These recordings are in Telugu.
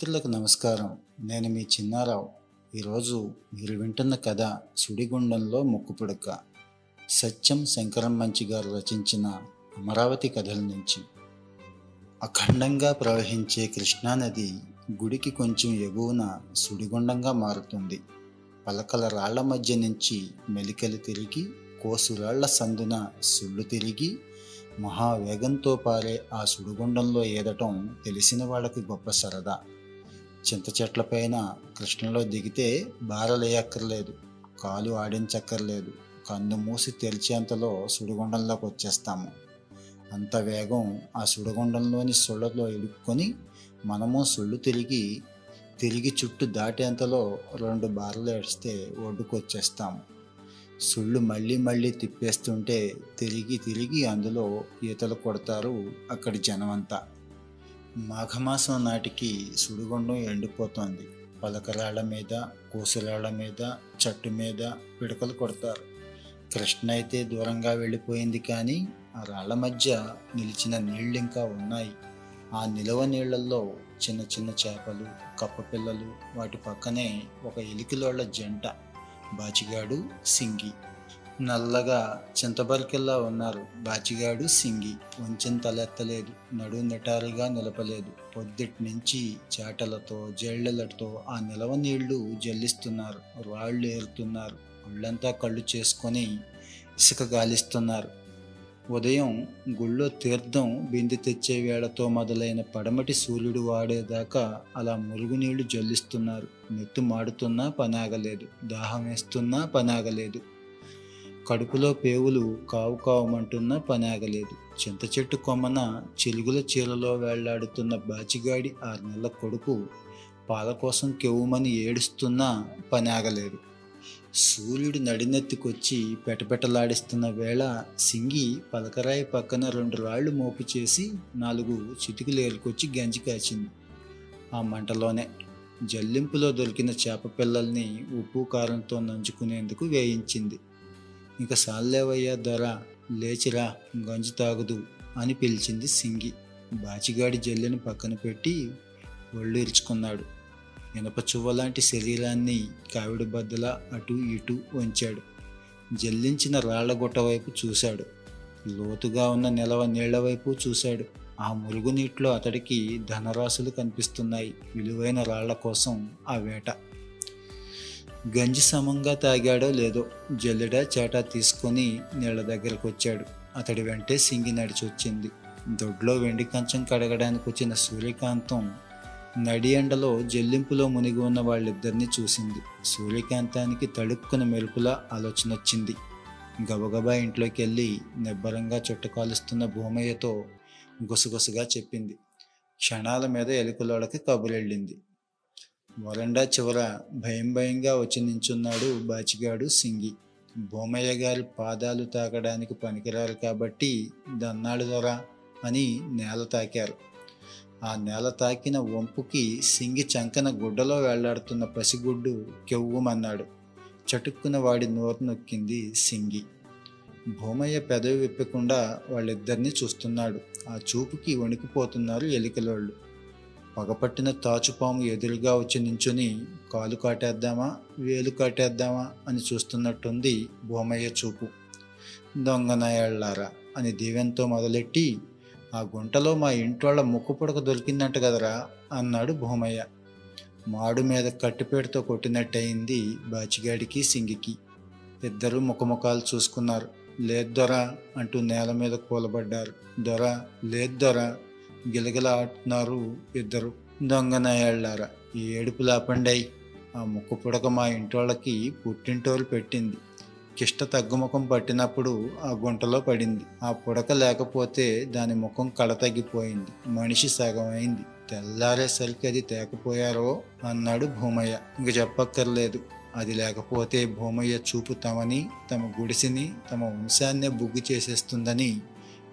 మిత్రులకు నమస్కారం. నేను మీ చిన్నారావు. ఈరోజు మీరు వింటున్న కథ సుడిగుండంలో ముక్కుపుడక సత్యం శంకరం మంచి గారు రచించిన అమరావతి కథల నుంచి. అఖండంగా ప్రవహించే కృష్ణానది గుడికి కొంచెం ఎగువన సుడిగుండంగా మారుతుంది. పలకల రాళ్ళ మధ్య నుంచి మెలికలు తిరిగి కోసురాళ్ళ సందున సుళ్ళు తిరిగి మహావేగంతో పారే ఆ సుడిగుండంలో ఏదటం తెలిసిన వాళ్ళకి గొప్ప సరదా. చింత చెట్లపైన కృష్ణలో దిగితే బారలేయక్కర్లేదు కాలు ఆడించక్కర్లేదు. కన్ను మూసి తెరిచేంతలో సుడిగుండంలోకి వచ్చేస్తాము. అంత వేగం ఆ సుడిగుండంలోని సుళ్ళలో ఇడుక్కొని మనము సుళ్ళు తిరిగి తిరిగి చుట్టూ దాటేంతలో రెండు బారలు ఏడిస్తే ఒడ్డుకు వచ్చేస్తాము సుళ్ళు మళ్ళీ మళ్ళీ తిప్పేస్తుంటే తిరిగి తిరిగి అందులో ఈతలు కొడతారు అక్కడి జనమంతా. మాఘమాసం నాటికి సుడిగుండం ఎండిపోతోంది. పలకరాళ్ళ మీద కూసురాళ్ళ మీద చెట్టు మీద పిడకలు కొడతారు. కృష్ణ అయితే దూరంగా వెళ్ళిపోయింది కానీ ఆ రాళ్ళ మధ్య నిలిచిన నీళ్ళు ఇంకా ఉన్నాయి. ఆ నిలవ నీళ్ళలో చిన్న చిన్న చేపలు కప్పపిల్లలు వాటి పక్కనే ఒక ఎలికిలోళ్ళ జంట బాచిగాడు సింగి. నల్లగా చింతబరికెల్లా ఉన్నారు. బాచిగాడు సింగి. వంచిన తలెత్తలేదు. నడు నిటారుగా నిలపలేదు. పొద్దుటి నుంచి చాటలతో జేళ్ళతో ఆ నిలవ నీళ్ళు జల్లిస్తున్నారు. రాళ్ళు ఏరుతున్నారు. ఒళ్ళంతా కళ్ళు చేసుకొని ఇసుక గాలిస్తున్నారు. ఉదయం గుళ్ళో తీర్థం బింది తెచ్చే వేళతో మొదలైన పడమటి సూర్యుడు వాడేదాకా అలా మురుగునీళ్ళు జల్లిస్తున్నారు. నెత్తు మాడుతున్నా పనాగలేదు. దాహం వేస్తున్నా పనాగలేదు. కడుపులో పేవులు కావు కావమంటున్నా పనాగలేదు. చింత చెట్టు కొమ్మన చిలుగుల చీలలో వేళ్ళాడుతున్న బాచిగాడి ఆరు నెలల కొడుకు పాల కోసం కెవ్వుమని ఏడుస్తున్నా పనాగలేదు. సూర్యుడు నడినెత్తికొచ్చి పెటపెటలాడిస్తున్న వేళ సింగి పలకరాయి పక్కన రెండు రాళ్ళు మోపు చేసి నాలుగు చితుకులేరుకొచ్చి గంజి కాచింది. ఆ మంటలోనే జల్లింపులో దొరికిన చేప పిల్లల్ని ఉప్పు కారంతో నంచుకునేందుకు వేయించింది. ఇక సాల్లేవయ్యా దొర లేచిరా గంజి తాగుదు అని పిలిచింది సింగి. బాచిగాడి జల్లెని పక్కన పెట్టి ఒళ్ళు ఇరుచుకున్నాడు. ఇనప చువ్వలాంటి శరీరాన్ని కావిడి బద్దలా అటు ఇటు వంచాడు. జల్లించిన రాళ్ళగుట్ట వైపు చూశాడు. లోతుగా ఉన్న నిలవ నీళ్ళ వైపు చూశాడు. ఆ మురుగునీటిలో అతడికి ధనరాశులు కనిపిస్తున్నాయి. విలువైన రాళ్ళ కోసం ఆ వేట. గంజి సమంగా తాగాడో లేదో జల్లెడ చేటా తీసుకొని నీళ్ళ దగ్గరకు వచ్చాడు. అతడి వెంటే సింగి నడిచి వచ్చింది. దొడ్లో వెండి కంచం కడగడానికి వచ్చిన సూర్యకాంతం నడి ఎండలో జల్లింపులో మునిగి ఉన్న వాళ్ళిద్దరిని చూసింది. సూర్యకాంతానికి తడుక్కున మెరుపులా ఆలోచన వచ్చింది. గబగబా ఇంట్లోకి వెళ్ళి నిబ్బరంగా చుట్టకాలుస్తున్న భూమయ్యతో గుసగుసగా చెప్పింది. క్షణాల మీద ఎలుకలోడకి కబురెళ్ళింది. వరండా చివర భయం భయంగా వచ్చి నించున్నాడు బాచిగాడు సింగి. భూమయ్య గారి పాదాలు తాకడానికి పనికిరారు కాబట్టి దన్నాడు దొరా అని నేల తాకారు. ఆ నేల తాకిన వంపుకి సింగి చంకన గుడ్డలో వెళ్ళాడుతున్న పసిగుడ్డు కెవ్వుమన్నాడు. చటుక్కున వాడి నోరు నొక్కింది సింగి. భూమయ్య పెదవి విప్పకుండా వాళ్ళిద్దరినీ చూస్తున్నాడు. ఆ చూపుకి వణికిపోతున్నారు ఎలికలోళ్ళు. పగపట్టిన తాచుపాము ఎదురుగా వచ్చి నించుని కాలు కాటేద్దామా? వేలు కాటేద్దామా? అని చూస్తున్నట్టుంది భూమయ్య చూపు. దొంగనాయాళ్ళారా అని దీవెంతో మొదలెట్టి ఆ గుంటలో మా ఇంట్వాళ్ళ ముక్కు దొరికిందంట కదరా! అన్నాడు భూమయ్య మాడు మీద కట్టుపేటతో కొట్టినట్టయింది బాచిగాడికి సింగికి. ఇద్దరు ముఖముఖాలు చూసుకున్నారు. లేదు దొర! అంటూ నేల మీద కూలబడ్డారు. దొర! లేదు గిలగిలాడుతున్నారు ఇద్దరు. దొంగనాయాళ్ళారా? ఈ ఏడుపు లాపండై ఆ ముక్కు పుడక మా ఇంటోళ్ళకి పుట్టింటోలు పెట్టింది. కిష్ట తగ్గుముఖం పట్టినప్పుడు ఆ గుంటలో పడింది. ఆ పుడక లేకపోతే దాని ముఖం కళ తగ్గిపోయింది. మనిషి సగమైంది. తెల్లారేసరికి అది తేకపోయారో అన్నాడు భూమయ్య. ఇంక చెప్పక్కర్లేదు. అది లేకపోతే భూమయ్య చూపు తమని తమ గుడిసిని తమ వంశాన్నే బుగ్గు చేసేస్తుందని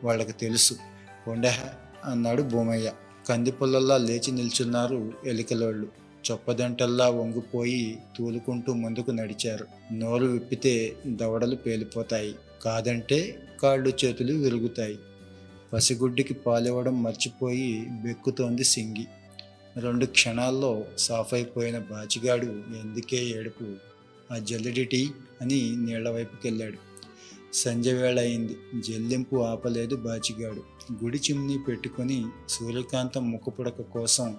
వాళ్ళకి తెలుసు. కొండహ అన్నాడు భూమయ్య. కంది పుల్లల్లా లేచి నిల్చున్నారు ఎలికలోళ్ళు. చొప్పదంటల్లా వంగిపోయి తూలుకుంటూ ముందుకు నడిచారు. నోరు విప్పితే దవడలు పేలిపోతాయి. కాదంటే కాళ్ళు చేతులు విరుగుతాయి. పసిగుడ్డికి పాలివ్వడం మర్చిపోయి బెక్కుతోంది సింగి. రెండు క్షణాల్లో సాఫ్ అయిపోయిన బాచిగాడు ఎందుకే ఏడుపు? ఆ జల్లెడిటి అని నీళ్ళ వైపుకెళ్ళాడు. సంజయవేళ అయింది జల్లింపు ఆపలేదు బాచిగాడు. గుడి చిమ్ని పెట్టుకొని సూర్యకాంతం ముక్కుపుడక కోసం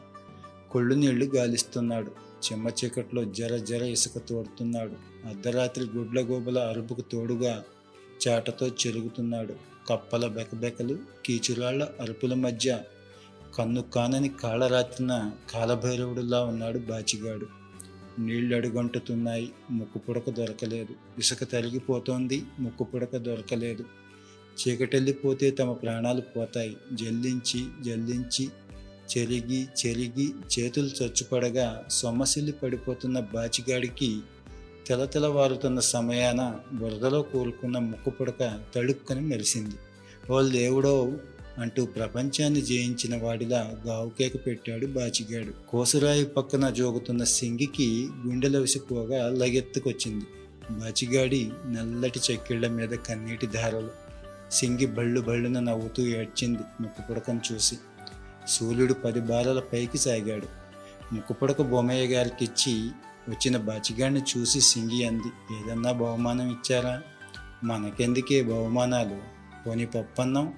కొళ్ళు నీళ్ళు గాలిస్తున్నాడు. చెమ్మ చీకట్లో జర జర ఇసుక తోడుతున్నాడు. అర్ధరాత్రి గుడ్ల గోబుల అరుపుకు తోడుగా చాటతో చెరుగుతున్నాడు. కప్పల బెకబెకలు కీచురాళ్ళ అరుపుల మధ్య కన్ను కానని కాళరాత్రిన కాలభైరవుడిలా ఉన్నాడు బాచిగాడు. నీళ్ళు అడుగంటుతున్నాయి ముక్కు పుడక దొరకలేదు. ఇసుక తరిగిపోతోంది. ముక్కు పుడక దొరకలేదు. చీకటెళ్ళిపోతే తమ ప్రాణాలు పోతాయి. జల్లించి జల్లించి చెరిగి చెరిగి చేతులు చచ్చుపడగా సొమ్మసిల్లి పడిపోతున్న బాచిగాడికి తెలతెలవారుతున్న సమయాన బురదలో కూరుకున్న ముక్కు పుడక తడుక్కని మెరిసింది. వాళ్ళు దేవుడో అంటూ ప్రపంచాన్ని జయించిన వాడిలా గావుకేక పెట్టాడు బాచిగాడు. కోసురాయి పక్కన జోగుతున్న సింగికి గుండెలవిసిపోగా లగెత్తుకొచ్చింది. బాచిగాడి నల్లటి చెక్కిళ్ళ మీద కన్నీటి ధారలు. సింగి బళ్ళు బళ్ళున నవ్వుతూ ఏడ్చింది ముక్కుపుడకం చూసి. సూర్యుడు పది బాలల పైకి సాగాడు. ముక్కు పుడక బొమ్మయ్య గారికి ఇచ్చి వచ్చిన బాచిగాడిని చూసి సింగి అంది ఏదన్నా బహుమానం ఇచ్చారా? మనకెందుకే బహుమానాలు? పోనీ పప్పన్నం?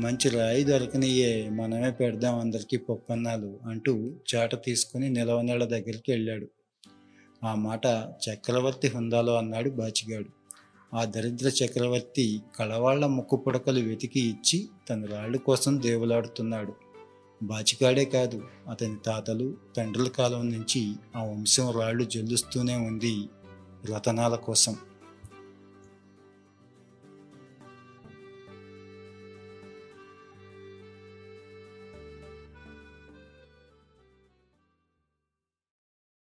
మంచి రాయి దొరకనియే మనమే పెడదాం అందరికీ పప్పన్నాలు అంటూ చాట తీసుకుని నిలవనేళ్ళ దగ్గరికి వెళ్ళాడు. ఆ మాట చక్రవర్తి హుందాలో అన్నాడు బాచిగాడు. ఆ దరిద్ర చక్రవర్తి కళవాళ్ళ ముక్కు పుడకలు వెతికి ఇచ్చి తన రాళ్ళు కోసం దేవులాడుతున్నాడు. బాచిగాడే కాదు అతని తాతలు తండ్రుల కాలం నుంచి ఆ వంశం రాళ్ళు జల్లుస్తూనే ఉంది రతనాల కోసం.